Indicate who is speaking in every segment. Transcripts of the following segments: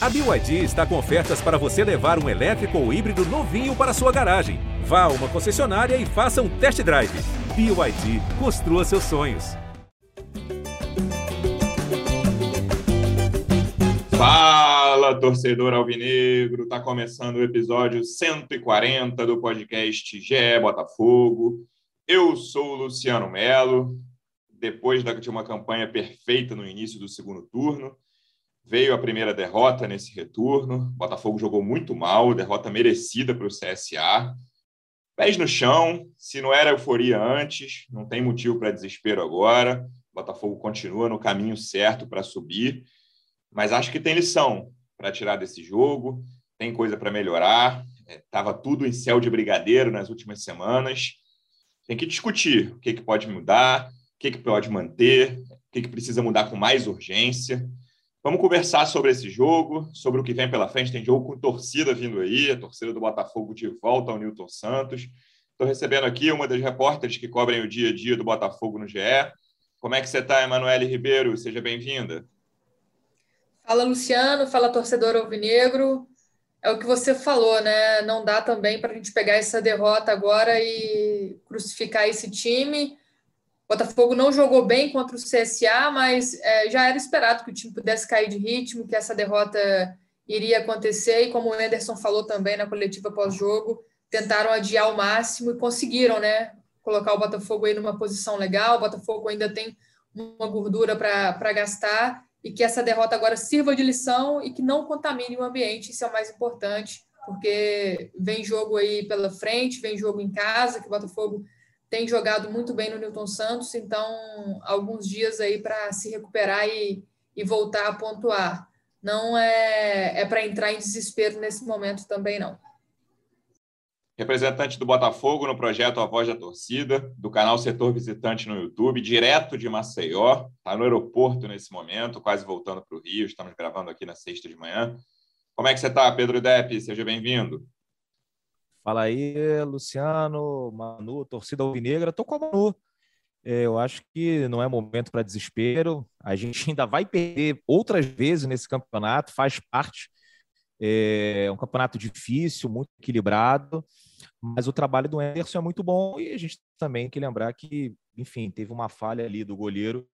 Speaker 1: A BYD está com ofertas para você levar um elétrico ou híbrido novinho para sua garagem. Vá a uma concessionária e faça um test drive. BYD, construa seus sonhos.
Speaker 2: Fala, torcedor alvinegro! Está começando o episódio 140 do podcast GE Botafogo. Eu sou o Luciano Melo. Depois de uma campanha perfeita no início do segundo turno, Veio a primeira derrota nesse retorno. O Botafogo jogou muito mal, derrota merecida para o CSA. Pés no chão, se não era euforia antes, não tem motivo para desespero agora. O Botafogo continua no caminho certo para subir, mas acho que tem lição para tirar desse jogo, tem coisa para melhorar. Estava é, tudo em céu de brigadeiro nas últimas semanas. Tem que discutir o que, que pode mudar, o que, que pode manter, o que, que precisa mudar com mais urgência. Vamos conversar sobre esse jogo, sobre o que vem pela frente. Tem jogo com torcida vindo aí, a torcida do Botafogo de volta ao Newton Santos. Estou recebendo aqui uma das repórteres que cobrem o dia a dia do Botafogo no GE. Como é que você está, Emanuele Ribeiro? Seja bem-vinda.
Speaker 3: Fala, Luciano. Fala, torcedor alvinegro. É o que você falou, né? Não dá também para a gente pegar essa derrota agora e crucificar esse time Botafogo não jogou bem contra o CSA, mas é, já era esperado que o time pudesse cair de ritmo, que essa derrota iria acontecer. E como o Anderson falou também na coletiva pós-jogo, tentaram adiar ao máximo e conseguiram, né? Colocar o Botafogo aí numa posição legal. O Botafogo ainda tem uma gordura para gastar e que essa derrota agora sirva de lição e que não contamine o ambiente. Isso é o mais importante, porque vem jogo aí pela frente, vem jogo em casa, que o Botafogo tem jogado muito bem no Newton Santos, então alguns dias aí para se recuperar e, e voltar a pontuar. Não é, é para entrar em desespero nesse momento também, não.
Speaker 2: Representante do Botafogo no projeto A Voz da Torcida, do canal Setor Visitante no YouTube, direto de Maceió, está no aeroporto nesse momento, quase voltando para o Rio, estamos gravando aqui na sexta de manhã. Como é que você está, Pedro Depp? Seja bem-vindo.
Speaker 4: Fala aí, Luciano, Manu, torcida alvinegra. Tô com a Manu. É, eu acho que não é momento para desespero. A gente ainda vai perder outras vezes nesse campeonato, faz parte. É um campeonato difícil, muito equilibrado, mas o trabalho do Anderson é muito bom e a gente também tem que lembrar que, enfim, teve uma falha ali do goleiro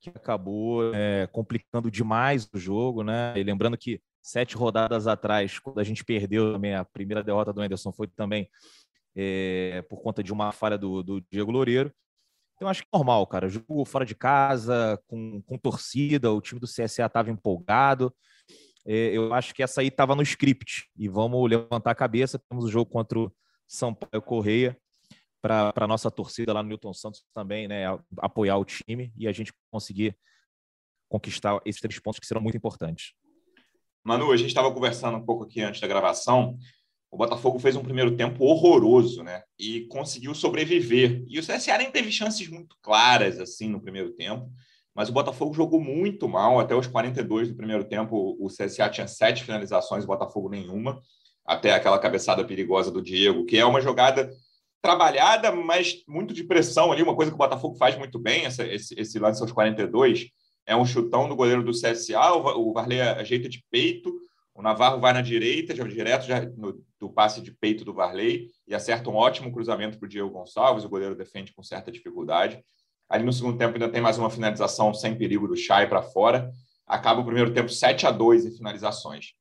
Speaker 4: que acabou é, complicando demais o jogo, né? E lembrando que sete rodadas atrás, quando a gente perdeu também a primeira derrota do Anderson, foi também é, por conta de uma falha do, do Diego Loureiro. Então, acho que é normal, cara. Jogo fora de casa, com, com torcida, o time do CSA estava empolgado. É, eu acho que essa aí estava no script. E vamos levantar a cabeça. Temos o jogo contra o São Paulo Correia para a nossa torcida lá no Newton Santos também, né? Apoiar o time e a gente conseguir conquistar esses três pontos que serão muito importantes.
Speaker 2: Manu, a gente estava conversando um pouco aqui antes da gravação. O Botafogo fez um primeiro tempo horroroso, né? E conseguiu sobreviver. E o CSA nem teve chances muito claras assim no primeiro tempo. Mas o Botafogo jogou muito mal. Até os 42 do primeiro tempo, o CSA tinha sete finalizações, o Botafogo nenhuma. Até aquela cabeçada perigosa do Diego, que é uma jogada trabalhada, mas muito de pressão ali. Uma coisa que o Botafogo faz muito bem, essa, esse, esse lance aos 42 é um chutão do goleiro do CSA, o Varley ajeita de peito, o Navarro vai na direita, já direto já no, do passe de peito do Varley e acerta um ótimo cruzamento para o Diego Gonçalves, o goleiro defende com certa dificuldade. Ali no segundo tempo ainda tem mais uma finalização sem perigo do Chay para fora. Acaba o primeiro tempo 7 a 2 em finalizações.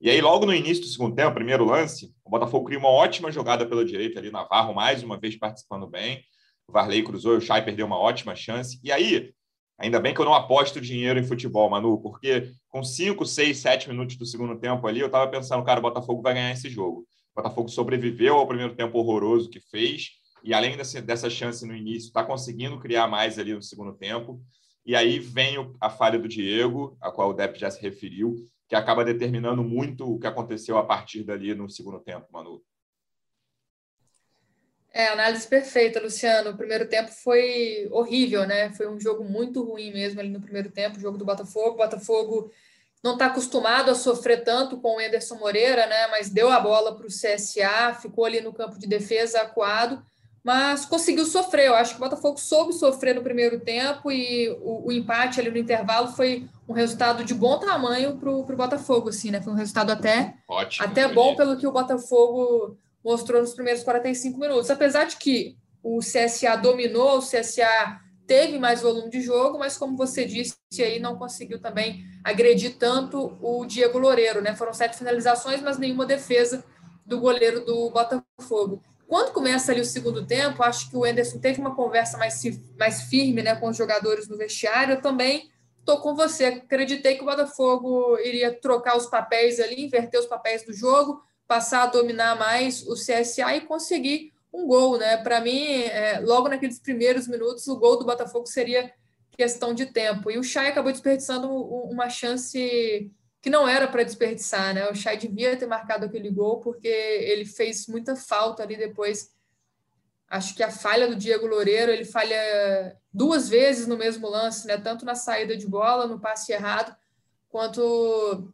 Speaker 2: E aí, logo no início do segundo tempo, primeiro lance, o Botafogo cria uma ótima jogada pela direita ali, Navarro mais uma vez participando bem. O Varley cruzou, o Chay perdeu uma ótima chance. E aí, Ainda bem que eu não aposto dinheiro em futebol, Manu, porque com 5, 6, 7 minutos do segundo tempo ali, eu estava pensando, cara, o Botafogo vai ganhar esse jogo. O Botafogo sobreviveu ao primeiro tempo horroroso que fez, e além dessa, dessa chance no início, está conseguindo criar mais ali no segundo tempo. E aí vem a falha do Diego, a qual o Depp já se referiu, que acaba determinando muito o que aconteceu a partir dali no segundo tempo, Manu.
Speaker 3: É, análise perfeita, Luciano. O primeiro tempo foi horrível, né? Foi um jogo muito ruim mesmo ali no primeiro tempo, o jogo do Botafogo. O Botafogo não está acostumado a sofrer tanto com o Anderson Moreira, né? Mas deu a bola para o CSA, ficou ali no campo de defesa acuado, mas conseguiu sofrer. Eu acho que o Botafogo soube sofrer no primeiro tempo e o, o empate ali no intervalo foi um resultado de bom tamanho para o Botafogo, assim, né? Foi um resultado até,
Speaker 2: Ótimo,
Speaker 3: até bom pelo que o Botafogo mostrou nos primeiros 45 minutos. Apesar de que o CSA dominou, o CSA teve mais volume de jogo, mas como você disse aí, não conseguiu também agredir tanto o Diego Loureiro, né? Foram sete finalizações, mas nenhuma defesa do goleiro do Botafogo. Quando começa ali o segundo tempo, acho que o Enderson teve uma conversa mais, mais firme né, com os jogadores no vestiário. Eu também estou com você. Acreditei que o Botafogo iria trocar os papéis ali, inverter os papéis do jogo, passar a dominar mais o CSA e conseguir um gol, né? Para mim, é, logo naqueles primeiros minutos, o gol do Botafogo seria questão de tempo. E o Chay acabou desperdiçando uma chance que não era para desperdiçar, né? O Chay devia ter marcado aquele gol porque ele fez muita falta ali depois. Acho que a falha do Diego Loureiro, ele falha duas vezes no mesmo lance, né? Tanto na saída de bola, no passe errado, quanto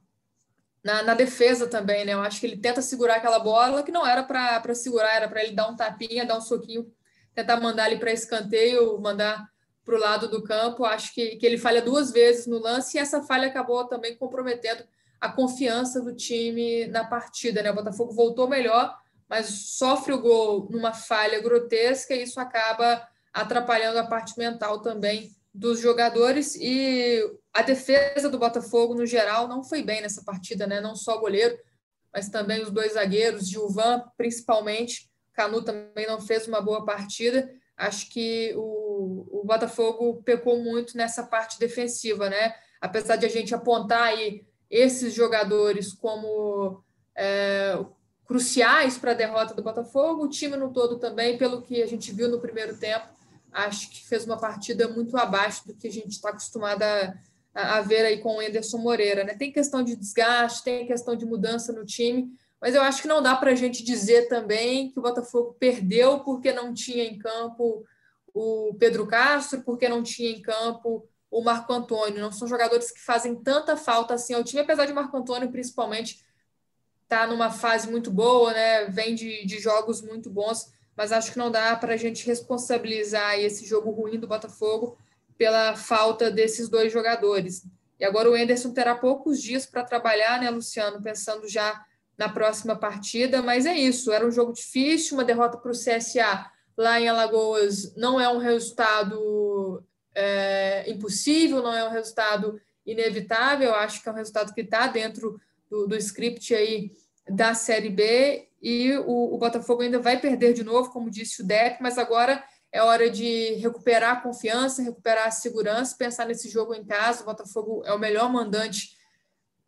Speaker 3: na, na, defesa também, né? Eu acho que ele tenta segurar aquela bola que não era para segurar, era para ele dar um tapinha, dar um soquinho, tentar mandar ali para escanteio, mandar para o lado do campo. Acho que, que ele falha duas vezes no lance e essa falha acabou também comprometendo a confiança do time na partida, né? O Botafogo voltou melhor, mas sofre o gol numa falha grotesca e isso acaba atrapalhando a parte mental também dos jogadores e a defesa do Botafogo no geral não foi bem nessa partida, né? Não só o goleiro, mas também os dois zagueiros, Gilvan principalmente, Canu também não fez uma boa partida. Acho que o, o Botafogo pecou muito nessa parte defensiva, né? Apesar de a gente apontar aí esses jogadores como é, cruciais para a derrota do Botafogo, o time no todo também, pelo que a gente viu no primeiro tempo, acho que fez uma partida muito abaixo do que a gente está acostumado a, a, ver aí com o Anderson Moreira. Né? Tem questão de desgaste, tem questão de mudança no time, mas eu acho que não dá para a gente dizer também que o Botafogo perdeu porque não tinha em campo o Pedro Castro, porque não tinha em campo o Marco Antônio. Não são jogadores que fazem tanta falta assim ao time, apesar de Marco Antônio, principalmente, tá numa fase muito boa, né? vem de, de jogos muito bons mas acho que não dá para a gente responsabilizar esse jogo ruim do Botafogo pela falta desses dois jogadores. E agora o Enderson terá poucos dias para trabalhar, né, Luciano? Pensando já na próxima partida, mas é isso. Era um jogo difícil, uma derrota para o CSA lá em Alagoas não é um resultado é, impossível, não é um resultado inevitável. Acho que é um resultado que está dentro do, do script aí da Série B e o, o, Botafogo ainda vai perder de novo, como disse o Depp, mas agora é hora de recuperar a confiança, recuperar a segurança, pensar nesse jogo em casa. O Botafogo é o melhor mandante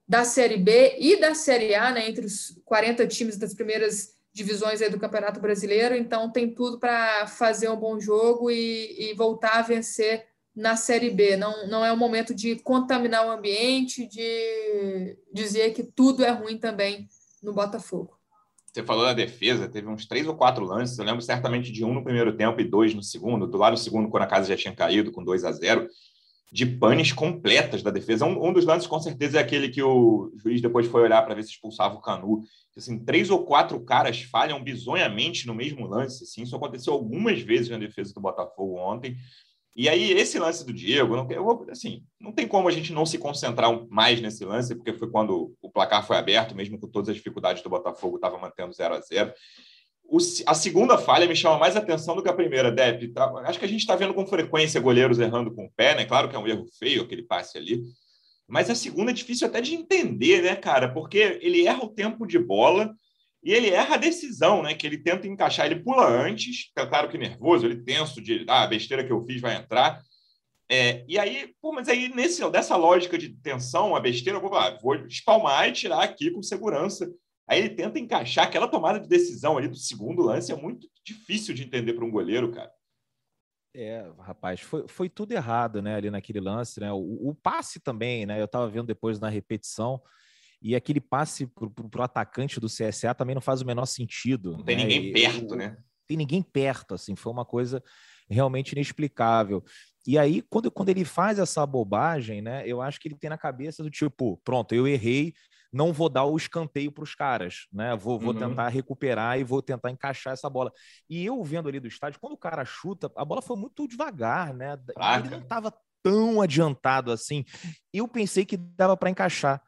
Speaker 3: da Série B e da Série A, né, entre os 40 times das primeiras divisões do Campeonato Brasileiro, então tem tudo para fazer um bom jogo e, e, voltar a vencer na Série B. Não, não é o momento de contaminar o ambiente, de dizer que tudo é ruim também no Botafogo.
Speaker 2: Você falou da defesa, teve uns três ou quatro lances. Eu lembro certamente de um no primeiro tempo e dois no segundo. Do lado do segundo, quando a casa já tinha caído, com 2 a 0 de panes completas da defesa. Um, um, dos lances, com certeza, é aquele que o juiz depois foi olhar para ver se expulsava o Canu. Assim, três ou quatro caras falham bizonhamente no mesmo lance. Assim. Isso aconteceu algumas vezes na defesa do Botafogo ontem. E aí, esse lance do Diego, não, eu, assim, não tem como a gente não se concentrar mais nesse lance, porque foi quando o placar foi aberto, mesmo com todas as dificuldades do Botafogo, estava mantendo 0 a 0 o, A segunda falha me chama mais atenção do que a primeira, Depp. Tá, acho que a gente está vendo com frequência goleiros errando com o pé, né? Claro que é um erro feio aquele passe ali. Mas a segunda é difícil até de entender, né, cara? Porque ele erra o tempo de bola e ele erra a decisão, né? Que ele tenta encaixar, ele pula antes, tá claro que nervoso, ele tenso de ah, a besteira que eu fiz vai entrar. É, e aí, pô, mas aí nesse, dessa lógica de tensão, a besteira, eu vou, ah, vou espalmar e tirar aqui com segurança. Aí ele tenta encaixar aquela tomada de decisão ali do segundo lance, é muito difícil de entender para um goleiro, cara.
Speaker 4: É, rapaz, foi, foi tudo errado, né, ali naquele lance, né? O, o passe também, né? Eu estava vendo depois na repetição. E aquele passe para o atacante do CSA também não faz o menor sentido.
Speaker 2: Não tem né? ninguém perto, né?
Speaker 4: Tem ninguém perto, assim, foi uma coisa realmente inexplicável. E aí, quando, quando ele faz essa bobagem, né, eu acho que ele tem na cabeça do tipo, pronto, eu errei, não vou dar o escanteio para os caras, né? Vou, vou uhum. tentar recuperar e vou tentar encaixar essa bola. E eu vendo ali do estádio, quando o cara chuta, a bola foi muito devagar, né? Ele não estava tão adiantado assim. Eu pensei que dava para encaixar.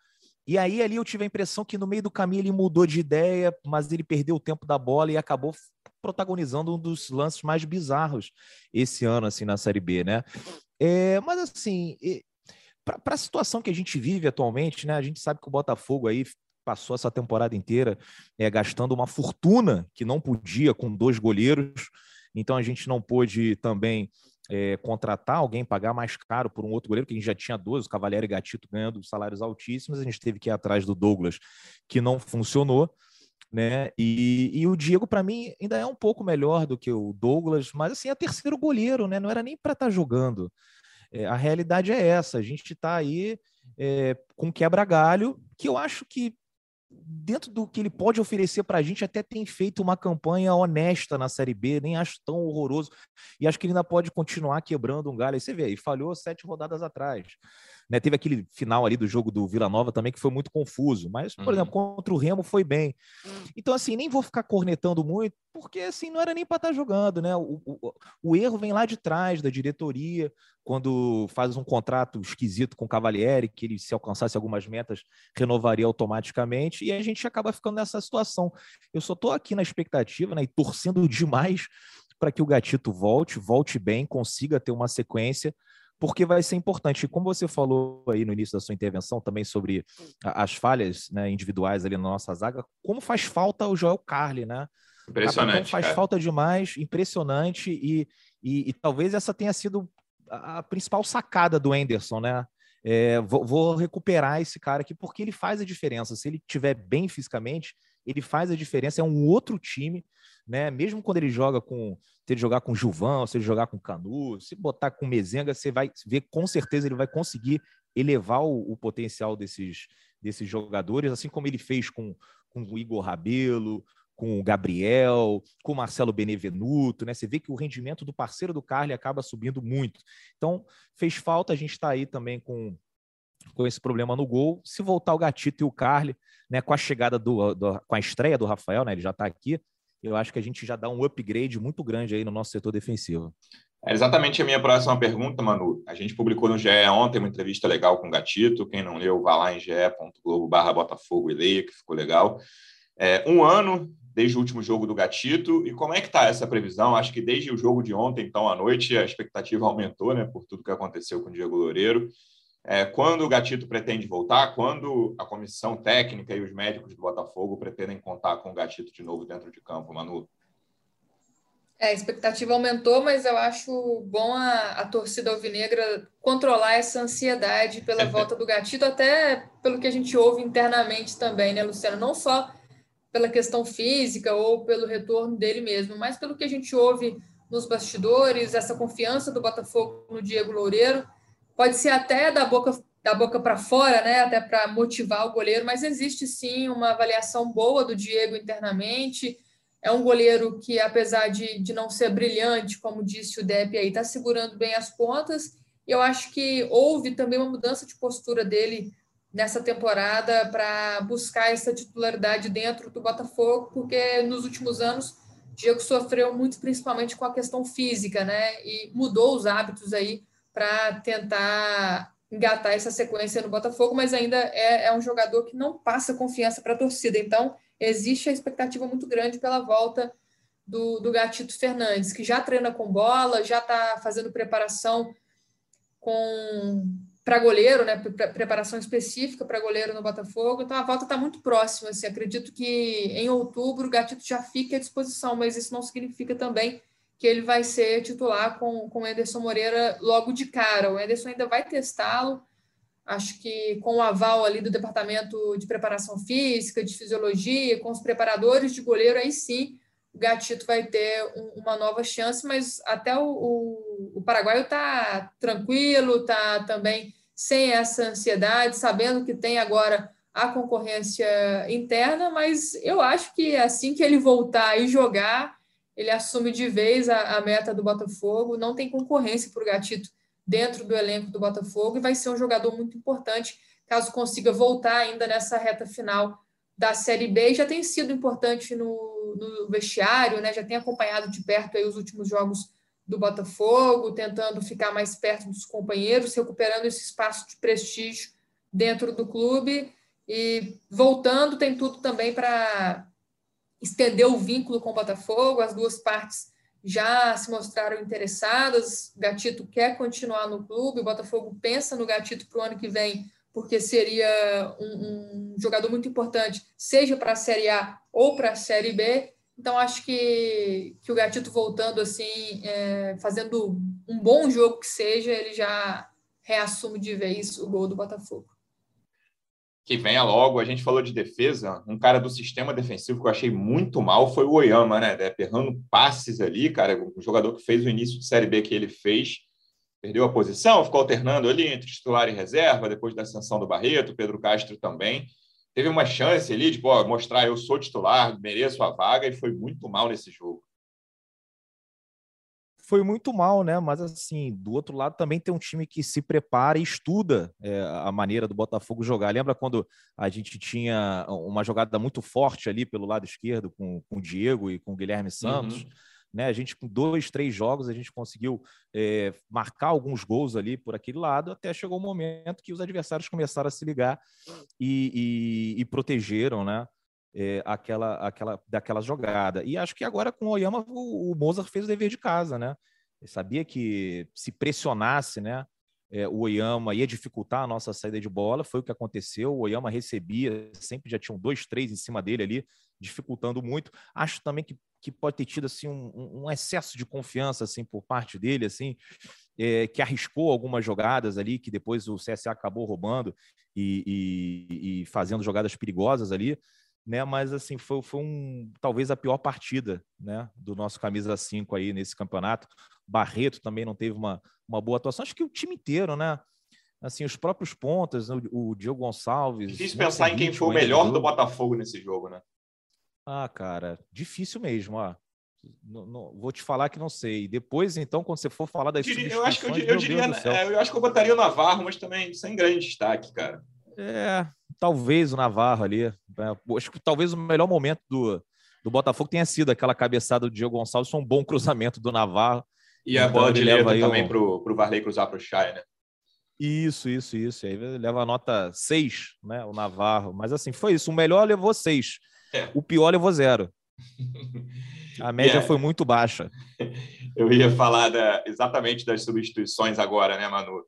Speaker 4: E aí ali eu tive a impressão que no meio do caminho ele mudou de ideia, mas ele perdeu o tempo da bola e acabou protagonizando um dos lances mais bizarros esse ano assim na Série B, né? É, mas assim, para a situação que a gente vive atualmente, né? A gente sabe que o Botafogo aí passou essa temporada inteira é, gastando uma fortuna que não podia com dois goleiros. Então a gente não pôde também é, contratar alguém, pagar mais caro por um outro goleiro, que a gente já tinha dois, o Cavalieri e Gatito ganhando salários altíssimos, a gente teve que ir atrás do Douglas, que não funcionou. Né? E, e o Diego, para mim, ainda é um pouco melhor do que o Douglas, mas assim, é terceiro goleiro, né? Não era nem para estar tá jogando. É, a realidade é essa, a gente está aí é, com quebra-galho, que eu acho que dentro do que ele pode oferecer para a gente, até tem feito uma campanha honesta na Série B, nem acho tão horroroso. E acho que ele ainda pode continuar quebrando um galho. Aí você vê, e falhou sete rodadas atrás. Né? Teve aquele final ali do jogo do Vila Nova também que foi muito confuso, mas, por uhum. exemplo, contra o Remo foi bem. Então, assim, nem vou ficar cornetando muito, porque assim, não era nem para estar tá jogando, né? O, o, o, erro vem lá de trás da diretoria, quando faz um contrato esquisito com o Cavalieri, que ele, se alcançasse algumas metas, renovaria automaticamente, e a gente acaba ficando nessa situação. Eu só estou aqui na expectativa, né, e torcendo demais para que o Gatito volte, volte bem, consiga ter uma sequência, porque vai ser importante. E como você falou aí no início da sua intervenção também sobre as falhas né, individuais ali na nossa zaga, como faz falta o Joel Carli, né?
Speaker 2: Impressionante.
Speaker 4: Então faz
Speaker 2: cara.
Speaker 4: falta demais, impressionante, e, e, e, talvez essa tenha sido a principal sacada do Anderson, né? É, vou, vou, recuperar esse cara aqui porque ele faz a diferença. Se ele estiver bem fisicamente, ele faz a diferença. É um outro time né? Mesmo quando ele joga com, se ele jogar com Gilvão, se ele jogar com Canu, se botar com Mezenga, você vai ver com certeza ele vai conseguir elevar o, o potencial desses, desses jogadores, assim como ele fez com, com o Igor Rabelo, com o Gabriel, com o Marcelo Benevenuto, né? Você vê que o rendimento do parceiro do Carly acaba subindo muito. Então, fez falta, a gente está aí também com, com esse problema no gol. Se voltar o Gatito e o Carly, né, com a chegada do, do com a estreia do Rafael, né, ele já está aqui, eu acho que a gente já dá um upgrade muito grande aí no nosso setor defensivo.
Speaker 2: É exatamente a minha próxima pergunta, Manu. A gente publicou no GE ontem uma entrevista legal com o Gatito. Quem não leu, vá lá em ge.globo barra Botafogo e leia, que ficou legal. É, um ano desde o último jogo do Gatito. E como é que está essa previsão? Acho que desde o jogo de ontem, então, à noite, a expectativa aumentou, né, por tudo que aconteceu com o Diego Loureiro. É, quando o Gatito pretende voltar? Quando a comissão técnica e os médicos do Botafogo pretendem contar com o Gatito de novo dentro de campo, Manu?
Speaker 3: É, a expectativa aumentou, mas eu acho bom a, a torcida alvinegra controlar essa ansiedade pela volta do Gatito, até pelo que a gente ouve internamente também, né, Luciano? Não só pela questão física ou pelo retorno dele mesmo, mas pelo que a gente ouve nos bastidores, essa confiança do Botafogo no Diego Loureiro pode ser até da boca da boca para fora, né, até para motivar o goleiro, mas existe sim uma avaliação boa do Diego internamente. É um goleiro que, apesar de, de não ser brilhante, como disse o Depp aí, está segurando bem as pontas. E eu acho que houve também uma mudança de postura dele nessa temporada para buscar essa titularidade dentro do Botafogo, porque nos últimos anos Diego sofreu muito, principalmente com a questão física, né? E mudou os hábitos aí para tentar engatar essa sequência no Botafogo, mas ainda é, é um jogador que não passa confiança para a torcida. Então, existe a expectativa muito grande pela volta do, do Gatito Fernandes, que já treina com bola, já está fazendo preparação com para goleiro, né? Preparação específica para goleiro no Botafogo. Então a volta está muito próxima. Assim, acredito que em outubro o Gatito já fique à disposição, mas isso não significa também que ele vai ser titular com, com o Ederson Moreira logo de cara. O Ederson ainda vai testá-lo, acho que com o aval ali do departamento de preparação física, de fisiologia, com os preparadores de goleiro, aí sim o Gatito vai ter um, uma nova chance, mas até o, o, o paraguaio está tranquilo, está também sem essa ansiedade, sabendo que tem agora a concorrência interna, mas eu acho que assim que ele voltar e jogar, ele assume de vez a, a meta do Botafogo, não tem concorrência para o Gatito dentro do elenco do Botafogo e vai ser um jogador muito importante caso consiga voltar ainda nessa reta final da Série B. Já tem sido importante no, no vestiário, né? já tem acompanhado de perto aí os últimos jogos do Botafogo, tentando ficar mais perto dos companheiros, recuperando esse espaço de prestígio dentro do clube e voltando tem tudo também para estender o vínculo com o Botafogo. As duas partes já se mostraram interessadas. Gatito quer continuar no clube, o Botafogo pensa no Gatito para o ano que vem, porque seria um, um jogador muito importante, seja para a Série A ou para a Série B. Então, acho que, que o Gatito voltando assim, é, fazendo um bom jogo que seja, ele já reassume de vez o gol do Botafogo.
Speaker 2: Que venha logo, a gente falou de defesa, um cara do sistema defensivo que eu achei muito mal foi o Oyama, né? Errando passes ali, cara, um jogador que fez o início de Série B que ele fez, perdeu a posição, ficou alternando ali entre titular e reserva, depois da ascensão do Barreto, Pedro Castro também. Teve uma chance ali de pô, mostrar eu sou titular, mereço a vaga e foi muito mal nesse jogo.
Speaker 4: Foi muito mal, né? Mas assim, do outro lado também tem um time que se prepara e estuda é, a maneira do Botafogo jogar. Lembra quando a gente tinha uma jogada muito forte ali pelo lado esquerdo com, com o Diego e com o Guilherme Santos? Uhum né? A gente, com dois, três jogos, a gente conseguiu é, marcar alguns gols ali por aquele lado, até chegou o um momento que os adversários começaram a se ligar e, e, e protegeram, né? É, aquela, aquela, daquela jogada. E acho que agora com o Oyama, o, o Mozart fez o dever de casa, né? Ele sabia que se pressionasse, né? É, o Oyama ia dificultar a nossa saída de bola, foi o que aconteceu. O Oyama recebia, sempre já tinham dois, três em cima dele ali, dificultando muito. Acho também que que pode ter tido assim um, um excesso de confiança assim por parte dele assim é, que arriscou algumas jogadas ali que depois o CSA acabou roubando e, e, e fazendo jogadas perigosas ali né mas assim foi, foi um talvez a pior partida né do nosso camisa 5 aí nesse campeonato Barreto também não teve uma, uma boa atuação acho que o time inteiro né assim os próprios pontas o, o Diogo Gonçalves
Speaker 2: difícil pensar em quem foi o melhor do Botafogo nesse jogo né
Speaker 4: ah, cara, difícil mesmo, ó. Não, não, vou te falar que não sei. Depois, então, quando você for falar das
Speaker 2: eu, eu acho que eu, eu diria, é, eu acho que eu botaria o Navarro, mas também sem grande destaque, cara.
Speaker 4: É, talvez o Navarro ali. É, acho que talvez o melhor momento do, do Botafogo tenha sido aquela cabeçada do Diego Gonçalves, foi um bom cruzamento do Navarro.
Speaker 2: E a então, bola de letra também um... para o Varley cruzar para o Chay, né?
Speaker 4: Isso, isso, isso. Aí leva a nota 6, né? O Navarro. Mas assim, foi isso. O melhor levou 6. É. O pior levou zero. A média yeah. foi muito baixa.
Speaker 2: Eu ia falar da, exatamente das substituições agora, né, Manu?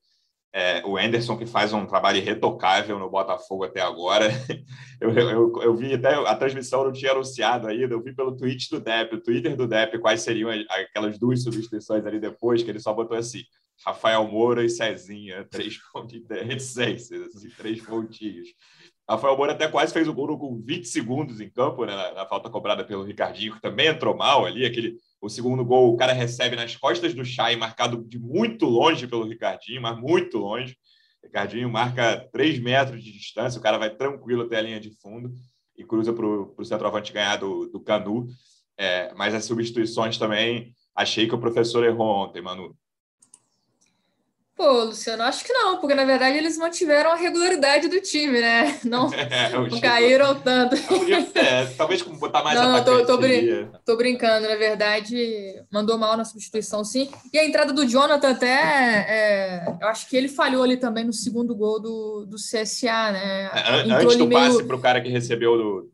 Speaker 2: É, o Anderson, que faz um trabalho irretocável no Botafogo até agora. Eu, eu, eu vi até a transmissão não tinha anunciado ainda, eu vi pelo tweet do Dep, o Twitter do Dep, quais seriam aquelas duas substituições ali depois, que ele só botou assim: Rafael Moura e Cezinha, três pontinhos, assim, três pontinhos. Rafael Moura até quase fez o gol com 20 segundos em campo, né, na, na, falta cobrada pelo Ricardinho, que também entrou mal ali. Aquele, o segundo gol, o cara recebe nas costas do Chay, marcado de muito longe pelo Ricardinho, mas muito longe. Ricardinho marca 3 metros de distância, o cara vai tranquilo até a linha de fundo e cruza para o centroavante ganhar do, do Canu. É, mas as substituições também, achei que o professor errou ontem, Manu.
Speaker 3: Pô, Luciano, acho que não, porque na verdade eles mantiveram a regularidade do time, né? Não, é, não caíram tanto.
Speaker 2: É, talvez como botar mais
Speaker 3: Não, tô, tô, brin tô, brincando, na verdade, mandou mal na substituição, sim. E a entrada do Jonathan até, é, eu acho que ele falhou ali também no segundo gol do, do CSA, né?
Speaker 2: É, antes do meio... passe para o cara que recebeu do,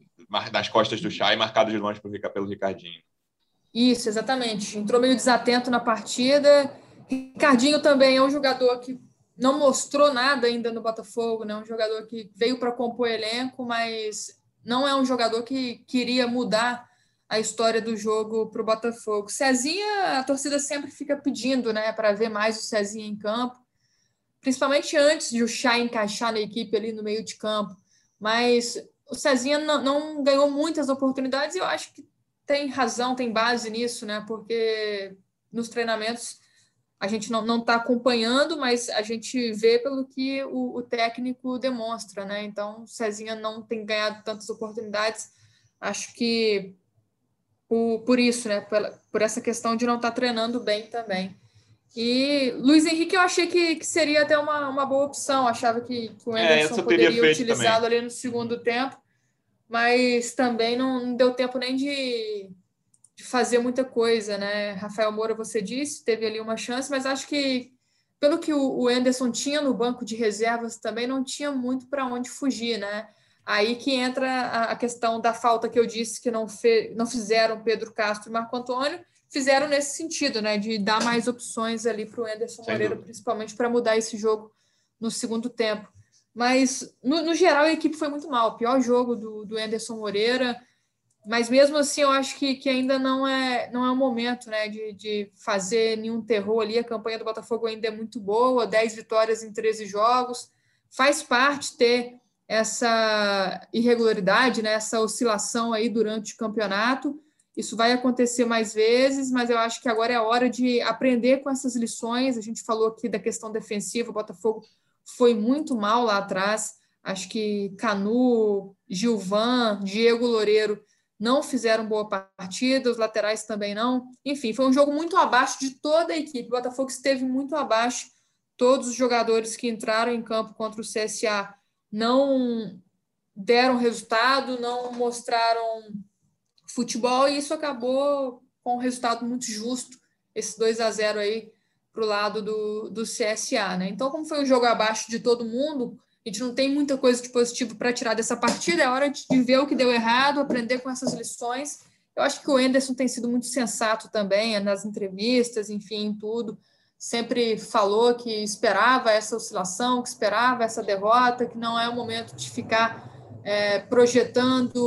Speaker 2: das costas do Chay, marcado de longe pelo Ricardinho.
Speaker 3: Isso, exatamente. Entrou meio desatento na partida Ricardinho também é um jogador que não mostrou nada ainda no Botafogo, né? Um jogador que veio para compor elenco, mas não é um jogador que queria mudar a história do jogo para o Botafogo. Cezinha, a torcida sempre fica pedindo, né, para ver mais o Cezinha em campo, principalmente antes de o Chá encaixar na equipe ali no meio de campo. Mas o Cezinha não, não ganhou muitas oportunidades e eu acho que tem razão, tem base nisso, né? Porque nos treinamentos a gente não está acompanhando, mas a gente vê pelo que o, o, técnico demonstra, né? Então, Cezinha não tem ganhado tantas oportunidades, acho que por, por isso, né? Por, por, essa questão de não estar tá treinando bem também. E Luiz Henrique eu achei que, que seria até uma, uma boa opção, achava que, que o é, Anderson é, poderia utilizá-lo ali no segundo tempo, mas também não, não deu tempo nem de de fazer muita coisa, né? Rafael Moura, você disse, teve ali uma chance, mas acho que pelo que o Anderson tinha no banco de reservas também não tinha muito para onde fugir, né? Aí que entra a questão da falta que eu disse que não, fe, não fizeram Pedro Castro e Marco Antônio, fizeram nesse sentido, né? De dar mais opções ali para o Anderson Moreira, principalmente para mudar esse jogo no segundo tempo. Mas, no, no, geral, a equipe foi muito mal. O pior jogo do, do Anderson Moreira. Mas mesmo assim, eu acho que, que ainda não é, não é o momento né, de, de fazer nenhum terror ali. A campanha do Botafogo ainda é muito boa, 10 vitórias em 13 jogos. Faz parte ter essa irregularidade, né, essa oscilação aí durante o campeonato. Isso vai acontecer mais vezes, mas eu acho que agora é a hora de aprender com essas lições. A gente falou aqui da questão defensiva, o Botafogo foi muito mal lá atrás. Acho que Canu, Gilvan, Diego Loureiro não fizeram boa partida, os laterais também não. Enfim, foi um jogo muito abaixo de toda a equipe. O Botafogo esteve muito abaixo. Todos os jogadores que entraram em campo contra o CSA não deram resultado, não mostraram futebol e isso acabou com um resultado muito justo, esse 2 a 0 aí para o lado do, do CSA, né? Então, como foi um jogo abaixo de todo mundo, a gente não tem muita coisa de positivo para tirar dessa partida, é hora de, ver o que deu errado, aprender com essas lições. Eu acho que o Enderson tem sido muito sensato também nas entrevistas, enfim, em tudo. Sempre falou que esperava essa oscilação, que esperava essa derrota, que não é o momento de ficar é, projetando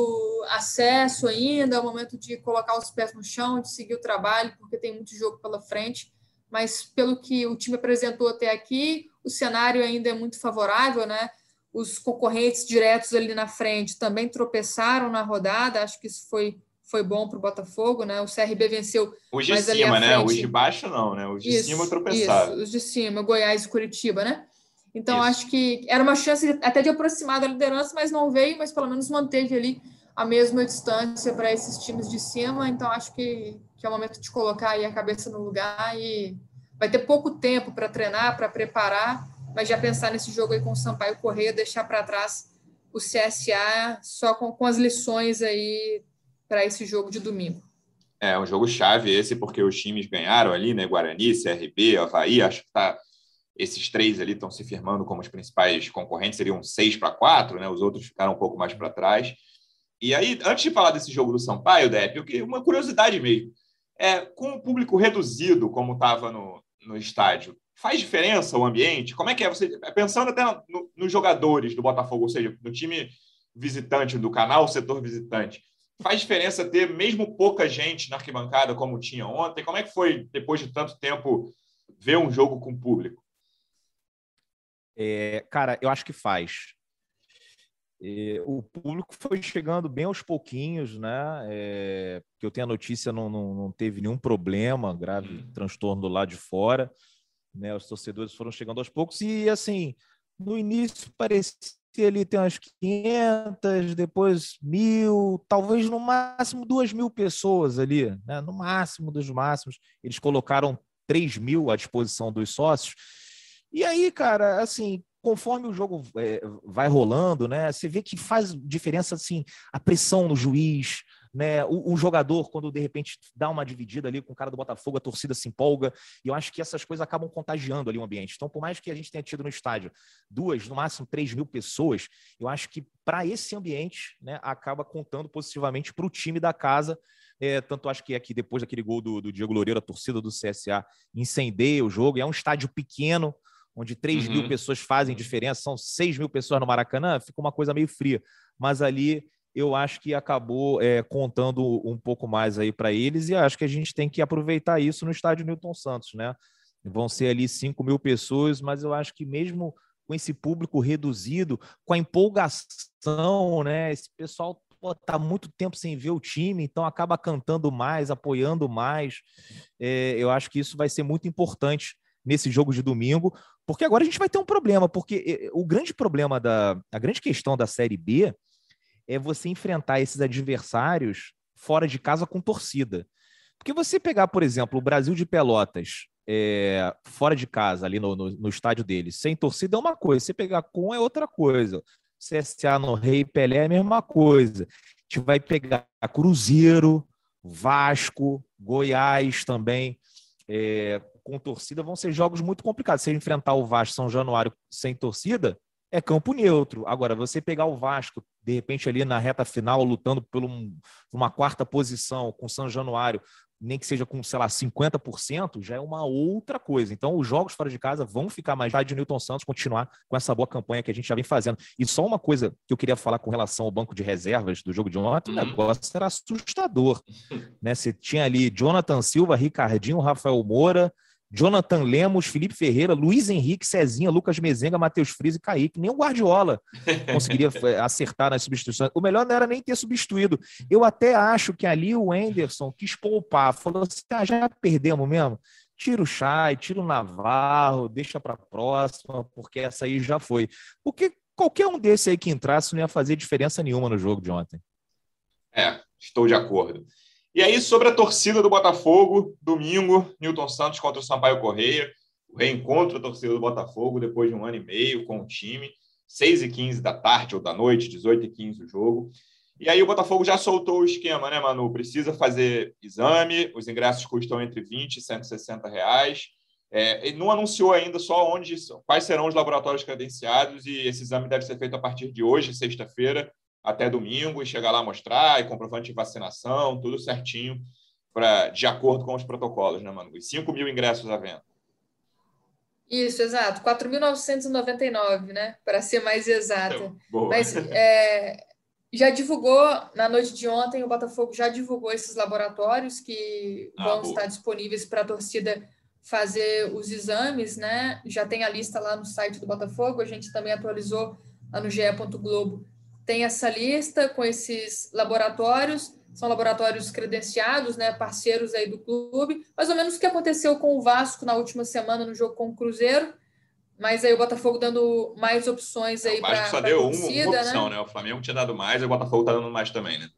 Speaker 3: acesso ainda, é o momento de colocar os pés no chão, de seguir o trabalho, porque tem muito jogo pela frente. Mas pelo que o time apresentou até aqui, o cenário ainda é muito favorável, né? Os concorrentes diretos ali na frente também tropeçaram na rodada, acho que isso foi, foi bom para o Botafogo, né? O CRB venceu.
Speaker 2: Os de cima, né? Os de baixo não, né? Os de isso, cima tropeçaram.
Speaker 3: Isso, os de cima, Goiás e Curitiba, né? Então, Isso. acho que era uma chance até de aproximar da liderança, mas não veio, mas pelo menos manteve ali a mesma distância para esses times de cima. Então, acho que, que é o momento de colocar aí a cabeça no lugar e vai ter pouco tempo para treinar, para preparar, mas já pensar nesse jogo aí com o Sampaio Correia, deixar para trás o CSA só com, com as lições aí para esse jogo de domingo.
Speaker 2: É um jogo chave esse, porque os times ganharam ali, né? Guarani, CRB, Havaí, acho que está esses três ali estão se firmando como os principais concorrentes, seriam seis para quatro, né? Os outros ficaram um pouco mais para trás. E aí, antes de falar desse jogo do Sampaio, Depp, eu queria uma curiosidade mesmo. É, com o público reduzido, como estava no, no estádio, faz diferença o ambiente? Como é que é? Você pensando até no, nos jogadores do Botafogo, ou seja, no time visitante do canal, setor visitante, faz diferença ter mesmo pouca gente na arquibancada como tinha ontem? Como é que foi depois de tanto tempo ver um jogo com público?
Speaker 4: É, cara, eu acho que faz. É, o público foi chegando bem aos pouquinhos, né? É, que eu tenho a notícia, não, não, não teve nenhum problema, grave uhum. transtorno do lado de fora. Né? Os torcedores foram chegando aos poucos e, assim, no início parecia ali ter umas 500, depois mil, talvez no máximo duas mil pessoas ali, né? no máximo dos máximos. Eles colocaram 3 mil à disposição dos sócios e aí, cara, assim, conforme o jogo é, vai rolando, né, você vê que faz diferença, assim, a pressão no juiz, né, o, o, jogador, quando de repente dá uma dividida ali com o cara do Botafogo, a torcida se empolga, e eu acho que essas coisas acabam contagiando ali o ambiente. Então, por mais que a gente tenha tido no estádio duas, no máximo três mil pessoas, eu acho que para esse ambiente, né, acaba contando positivamente para o time da casa. É, tanto acho que aqui, depois daquele gol do, do Diego Loureiro, a torcida do CSA incendeia o jogo, é um estádio pequeno, onde 3 uhum. mil pessoas fazem diferença, são 6 mil pessoas no Maracanã, fica uma coisa meio fria. Mas ali eu acho que acabou é, contando um pouco mais aí para eles e acho que a gente tem que aproveitar isso no estádio Newton Santos, né? Vão ser ali 5 mil pessoas, mas eu acho que mesmo com esse público reduzido, com a empolgação, né? Esse pessoal está muito tempo sem ver o time, então acaba cantando mais, apoiando mais. É, eu acho que isso vai ser muito importante nesse jogo de domingo, porque agora a gente vai ter um problema, porque eh, o grande problema da a grande questão da Série B é você enfrentar esses adversários fora de casa com torcida. Porque você pegar, por exemplo, o Brasil de Pelotas é, fora de casa, ali no, no, no, estádio deles, sem torcida é uma coisa, você pegar com é outra coisa. CSA no Rei Pelé é a mesma coisa. A gente vai pegar Cruzeiro, Vasco, Goiás também, é, com torcida, vão ser jogos muito complicados. Se enfrentar o Vasco São Januário sem torcida, é campo neutro. Agora, você pegar o Vasco, de repente, ali na reta final, lutando por um, uma quarta posição com São Januário, nem que seja com, sei lá, 50%, já é uma outra coisa. Então, os jogos fora de casa vão ficar mais de Newton Santos continuar com essa boa campanha que a gente já vem fazendo. E só uma coisa que eu queria falar com relação ao banco de reservas do jogo de ontem, uhum. o negócio era assustador. né? Você tinha ali Jonathan Silva, Ricardinho, Rafael Moura, Jonathan Lemos, Felipe Ferreira, Luiz Henrique, Cezinha, Lucas Mezenga, Matheus Frias e Kaique. Nem o Guardiola conseguiria acertar nas substituições. O melhor não era nem ter substituído. Eu até acho que ali o Anderson quis poupar. Falou assim: ah, já perdemos mesmo. Tira o Chay, tira o Navarro, deixa para a próxima, porque essa aí já foi. Porque qualquer um desse aí que entrasse não ia fazer diferença nenhuma no jogo de ontem.
Speaker 2: É, estou de acordo. E aí, sobre a torcida do Botafogo, domingo, Newton Santos contra o Sampaio Correia, o reencontro da torcida do Botafogo depois de um ano e meio com o time, 6 e 15 da tarde ou da noite, 18 e 15 o jogo. E aí o Botafogo já soltou o esquema, né, Manu? Precisa fazer exame, os ingressos custam entre 20 e 160 reais. É, não anunciou ainda só onde, quais serão os laboratórios credenciados e esse exame deve ser feito a partir de hoje, sexta-feira, até domingo e chegar lá mostrar e comprovante de vacinação, tudo certinho, pra, de acordo com os protocolos, né, Manu? E 5 mil ingressos à venda.
Speaker 3: Isso, exato. 4.999, né? Para ser mais exata. Boa. Mas é, já divulgou, na noite de ontem, o Botafogo já divulgou esses laboratórios que ah, vão boa. estar disponíveis para a torcida fazer os exames, né? Já tem a lista lá no site do Botafogo, a gente também atualizou lá no ge Globo tem essa lista com esses laboratórios, são laboratórios credenciados, né, parceiros aí do clube, mais ou menos o que aconteceu com o Vasco na última semana no jogo com o Cruzeiro, mas aí o Botafogo dando mais opções aí para
Speaker 2: O Vasco só deu torcida, uma, opção, né? né? O Flamengo tinha dado mais e o Botafogo está dando mais também, né?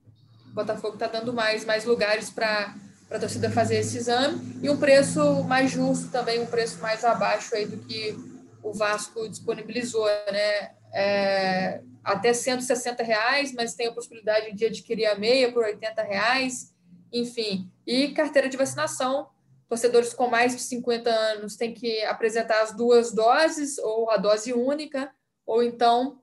Speaker 3: O Botafogo está dando mais, mais lugares para a torcida fazer esse exame e um preço mais justo também, um preço mais abaixo aí do que o Vasco disponibilizou, né? É, até 160 reais, mas tem a possibilidade de adquirir a meia por 80 reais, enfim. E carteira de vacinação, torcedores com mais de 50 anos têm que apresentar as duas doses, ou a dose única, ou então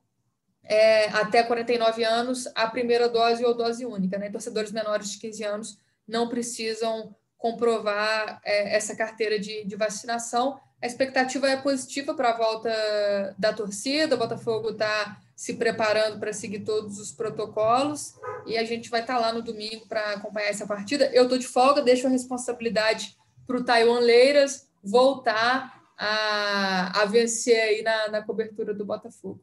Speaker 3: é, até 49 anos, a primeira dose ou dose única. Né? Torcedores menores de 15 anos não precisam comprovar é, essa carteira de, de vacinação. A expectativa é positiva para a volta da torcida, o Botafogo está se preparando para seguir todos os protocolos e a gente vai estar tá lá no domingo para acompanhar essa partida. Eu estou de folga, deixo a responsabilidade para o Taiwan Leiras voltar a, a vencer aí na, na cobertura do Botafogo.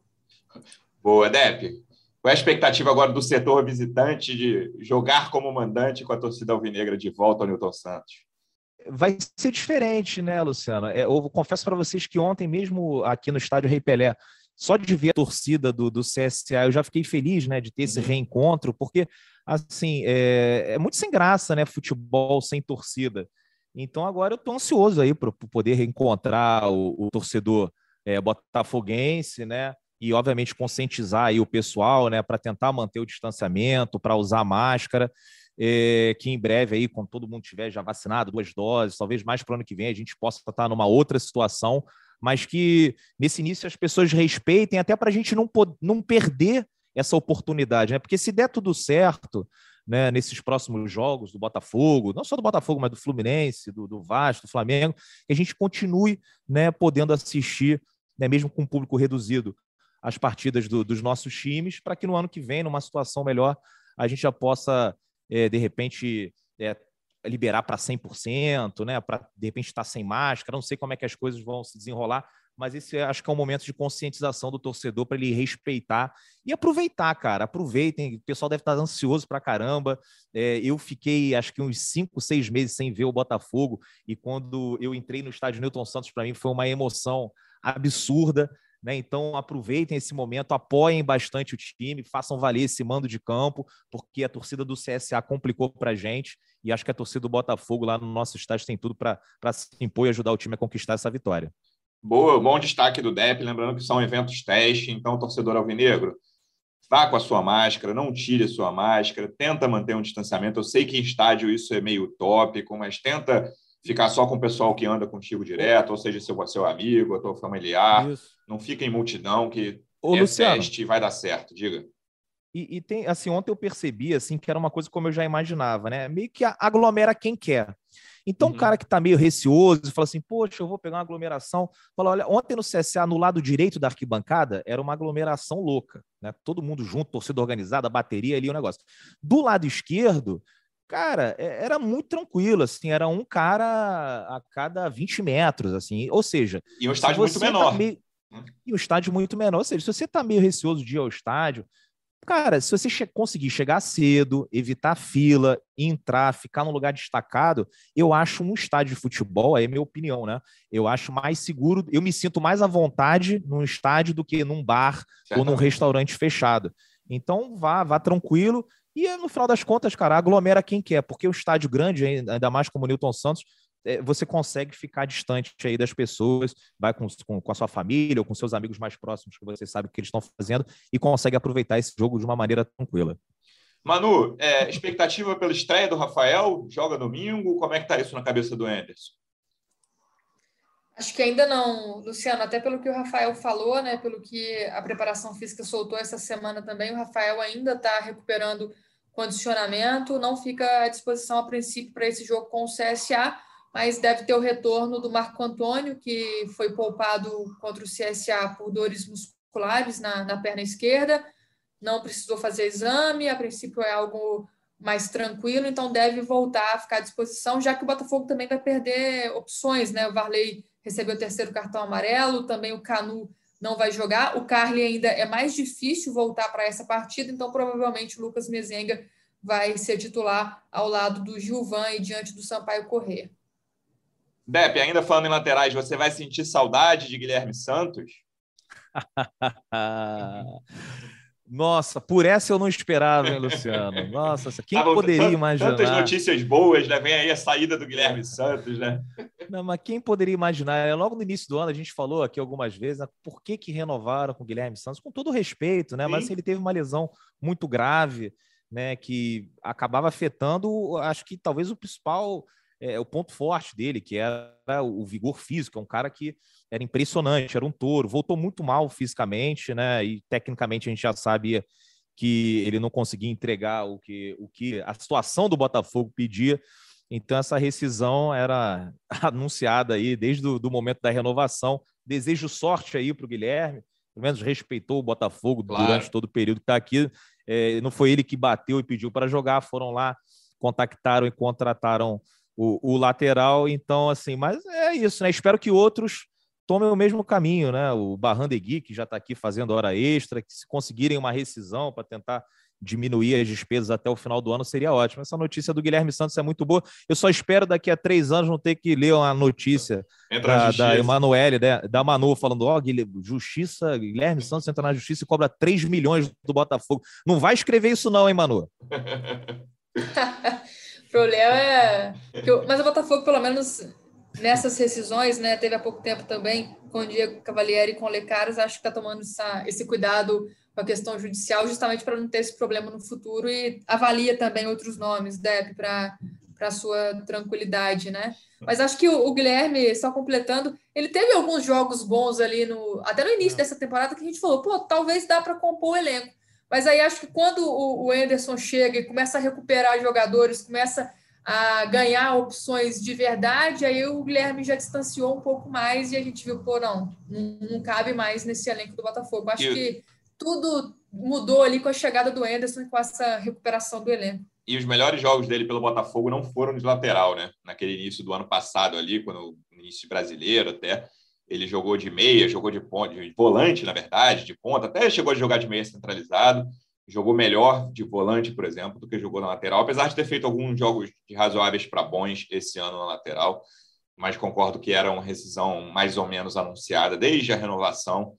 Speaker 2: Boa, Dep. Qual é a expectativa agora do setor visitante de jogar como mandante com a torcida alvinegra de volta ao Newton Santos?
Speaker 4: Vai ser diferente, né, Luciano? É, eu confesso para vocês que ontem, mesmo aqui no estádio Rei Pelé, só de ver a torcida do, do CSA, eu já fiquei feliz, né, de ter esse uhum. reencontro, porque, assim, é, é muito sem graça, né, futebol sem torcida. Então, agora eu estou ansioso aí para poder reencontrar o, o torcedor é, botafoguense, né, e, obviamente, conscientizar aí o pessoal, né, para tentar manter o distanciamento, para usar máscara, é, que em breve aí, quando todo mundo tiver já vacinado, duas doses, talvez mais para o ano que vem, a gente possa estar numa outra situação, mas que nesse início as pessoas respeitem, até para a gente não, não perder essa oportunidade, né? Porque se der tudo certo, né, nesses próximos jogos do Botafogo, não só do Botafogo, mas do Fluminense, do, do Vasco, do Flamengo, que a gente continue né, podendo assistir, né, mesmo com público reduzido, as partidas do, dos nossos times, para que no ano que vem, numa situação melhor, a gente já possa, é, de repente, é, liberar para 100%, né? Para de repente estar tá sem máscara, não sei como é que as coisas vão se desenrolar, mas esse acho que é um momento de conscientização do torcedor para ele respeitar e aproveitar, cara. Aproveitem, o pessoal deve estar ansioso para caramba. É, eu fiquei acho que uns cinco, seis meses sem ver o Botafogo e quando eu entrei no estádio Newton Santos, para mim foi uma emoção absurda. Né? Então aproveitem esse momento, apoiem bastante o time, façam valer esse mando de campo, porque a torcida do CSA complicou para a gente e acho que a torcida do Botafogo lá no nosso estádio tem tudo para se impor e ajudar o time a conquistar essa vitória.
Speaker 2: Boa, bom destaque do DEP, lembrando que são eventos teste, então torcedor alvinegro, vá com a sua máscara, não tire a sua máscara, tenta manter um distanciamento. Eu sei que em estádio isso é meio utópico, mas tenta ficar só com o pessoal que anda contigo direto, ou seja, seu, seu amigo, seu familiar. Isso. Não fica em multidão, que Ô, é Luciano, teste e vai dar certo. Diga.
Speaker 4: E, e, tem, assim, ontem eu percebi, assim, que era uma coisa como eu já imaginava, né? Meio que aglomera quem quer. Então, uhum. um cara que está meio receoso fala assim: Poxa, eu vou pegar uma aglomeração. Fala, olha, ontem no CSA, no lado direito da arquibancada, era uma aglomeração louca, né? Todo mundo junto, torcida organizada, bateria ali, o negócio. Do lado esquerdo, cara, é, era muito tranquilo, assim, era um cara a cada 20 metros, assim, ou seja.
Speaker 2: E um estádio muito tá menor. Tá meio...
Speaker 4: E um estádio muito menor, ou seja, se você está meio receoso de ir ao estádio, Cara, se você che conseguir chegar cedo, evitar fila, entrar, ficar num lugar destacado, eu acho um estádio de futebol, aí é minha opinião, né? Eu acho mais seguro, eu me sinto mais à vontade num estádio do que num bar certo. ou num restaurante fechado. Então, vá, vá tranquilo. E no final das contas, cara, aglomera quem quer, porque o estádio grande, ainda mais como o Newton Santos, é, você consegue ficar distante aí das pessoas, vai com, com, com, a sua família ou com seus amigos mais próximos que você sabe o que eles estão fazendo e consegue aproveitar esse jogo de uma maneira tranquila.
Speaker 2: Manu, é, expectativa pela estreia do Rafael? Joga domingo? Como é que tá isso na cabeça do Anderson?
Speaker 3: Acho que ainda não, Luciano, até pelo que o Rafael falou, né? Pelo que a preparação física soltou essa semana também, o Rafael ainda está recuperando condicionamento, não fica à disposição a princípio para esse jogo com o CSA mas deve ter o retorno do Marco Antônio, que foi poupado contra o CSA por dores musculares na, na perna esquerda, não precisou fazer exame, a princípio é algo mais tranquilo, então deve voltar a ficar à disposição, já que o Botafogo também vai perder opções, né? O Varley recebeu o terceiro cartão amarelo, também o Canu não vai jogar, o Carly ainda é mais difícil voltar para essa partida, então provavelmente o Lucas Mezenga vai ser titular ao lado do Gilvan e diante do Sampaio Corrêa.
Speaker 2: Depp, ainda falando em laterais, você vai sentir saudade de Guilherme Santos?
Speaker 4: Nossa, por essa eu não esperava, hein, Luciano? Nossa, quem ah, poderia imaginar?
Speaker 2: Tantas notícias boas, né? Vem aí a saída do Guilherme Santos, né?
Speaker 4: Não, mas quem poderia imaginar? É, logo no início do ano, a gente falou aqui algumas vezes, né? por que, que renovaram com o Guilherme Santos? Com todo respeito, né? Sim. Mas assim, ele teve uma lesão muito grave, né? Que acabava afetando, acho que talvez o principal é, o ponto forte dele, que era o vigor físico, é um cara que era impressionante, era um touro, voltou muito mal fisicamente, né? E tecnicamente a gente já sabia que ele não conseguia entregar o que, o que a situação do Botafogo pedia. Então essa rescisão era anunciada aí desde o momento da renovação. Desejo sorte aí para o Guilherme, pelo menos respeitou o Botafogo claro. durante todo o período que está aqui. É, não foi ele que bateu e pediu para jogar, foram lá, contactaram e contrataram o, o lateral. Então, assim, mas é isso, né? Espero que outros tomem o mesmo caminho, né? O Barrandegui, que já está aqui fazendo hora extra, que se conseguirem uma rescisão para tentar diminuir as despesas até o final do ano seria ótimo. Essa notícia do Guilherme Santos é muito boa. Eu só espero daqui a três anos não ter que ler uma notícia da, da Emanuele, né, da Manu, falando: Ó, oh, Justiça, Guilherme Santos entra na justiça e cobra 3 milhões do Botafogo. Não vai escrever isso, não, hein, Manu?
Speaker 3: problema é. Eu... Mas o Botafogo, pelo menos nessas rescisões, né? Teve há pouco tempo também com o Diego Cavalieri e com o Lecaros, acho que está tomando essa, esse cuidado com a questão judicial, justamente para não ter esse problema no futuro e avalia também outros nomes, Deb, para para sua tranquilidade, né? Mas acho que o, o, Guilherme, só completando, ele teve alguns jogos bons ali no até no início dessa temporada que a gente falou, pô, talvez dá para compor o elenco. Mas aí acho que quando o, o Anderson chega e começa a recuperar jogadores, começa a ganhar opções de verdade, aí o Guilherme já distanciou um pouco mais e a gente viu, pô, não, não, cabe mais nesse elenco do Botafogo. Acho e... que tudo mudou ali com a chegada do Anderson e com essa recuperação do elenco.
Speaker 2: E os melhores jogos dele pelo Botafogo não foram de lateral, né? Naquele início do ano passado ali, quando início brasileiro até, ele jogou de meia, jogou de, ponta, de volante, na verdade, de ponta, até chegou a jogar de meia centralizado. Jogou melhor de volante, por exemplo, do que jogou na lateral, apesar de ter feito alguns jogos razoáveis para bons esse ano na lateral. Mas concordo que era uma rescisão mais ou menos anunciada desde a renovação.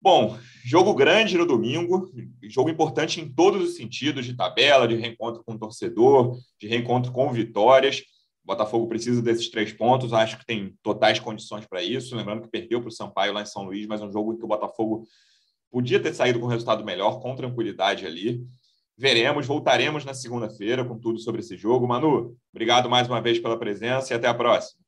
Speaker 2: Bom, jogo grande no domingo, jogo importante em todos os sentidos, de tabela, de reencontro com o torcedor, de reencontro com vitórias. Botafogo precisa desses três pontos, acho que tem totais condições para isso. Lembrando que perdeu para o Sampaio lá em São Luís, mas um jogo em que o Botafogo Podia ter saído com resultado melhor, com tranquilidade ali. Veremos, voltaremos na segunda-feira com tudo sobre esse jogo. Manu, obrigado mais uma vez pela presença e até a próxima.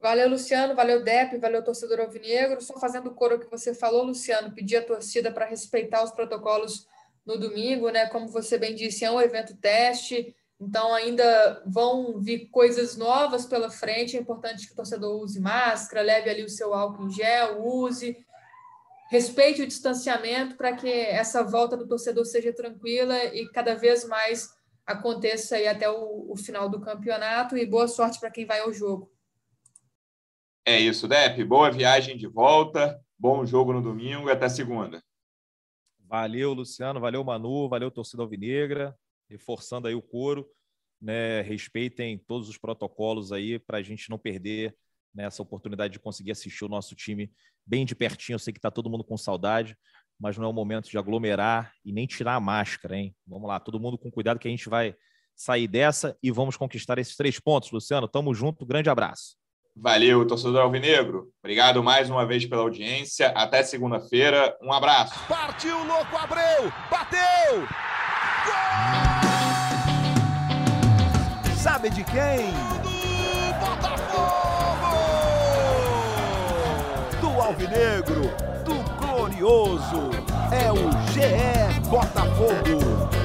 Speaker 3: Valeu, Luciano, valeu, Dep, valeu, torcedor alvinegro. Só fazendo coro que você falou, Luciano, pedir a torcida para respeitar os protocolos no domingo, né? Como você bem disse, é um evento teste, então ainda vão vir coisas novas pela frente. É importante que o torcedor use máscara, leve ali o seu álcool em gel, use, respeite o distanciamento para que essa volta do torcedor seja tranquila e cada vez mais aconteça aí até o, o final do campeonato. E boa sorte para quem vai ao jogo.
Speaker 2: É isso, Dep. Boa viagem de volta, bom jogo no domingo e até segunda.
Speaker 4: Valeu, Luciano, valeu, Manu, valeu, torcida alvinegra, reforçando aí o coro, né? Respeitem todos os protocolos aí para a gente não perder né, essa oportunidade de conseguir assistir o nosso time bem de pertinho. Eu sei que está todo mundo com saudade, mas não é o momento de aglomerar e nem tirar a máscara, hein? Vamos lá, todo mundo com cuidado que a gente vai sair dessa e vamos conquistar esses três pontos, Luciano. Tamo junto, grande abraço.
Speaker 2: Valeu, torcedor Alvinegro. Obrigado mais uma vez pela audiência. Até segunda-feira. Um abraço.
Speaker 5: Partiu, louco, Abreu! Bateu! Gol! Sabe de quem? Alvinegro, do Glorioso. É o GE Botafogo.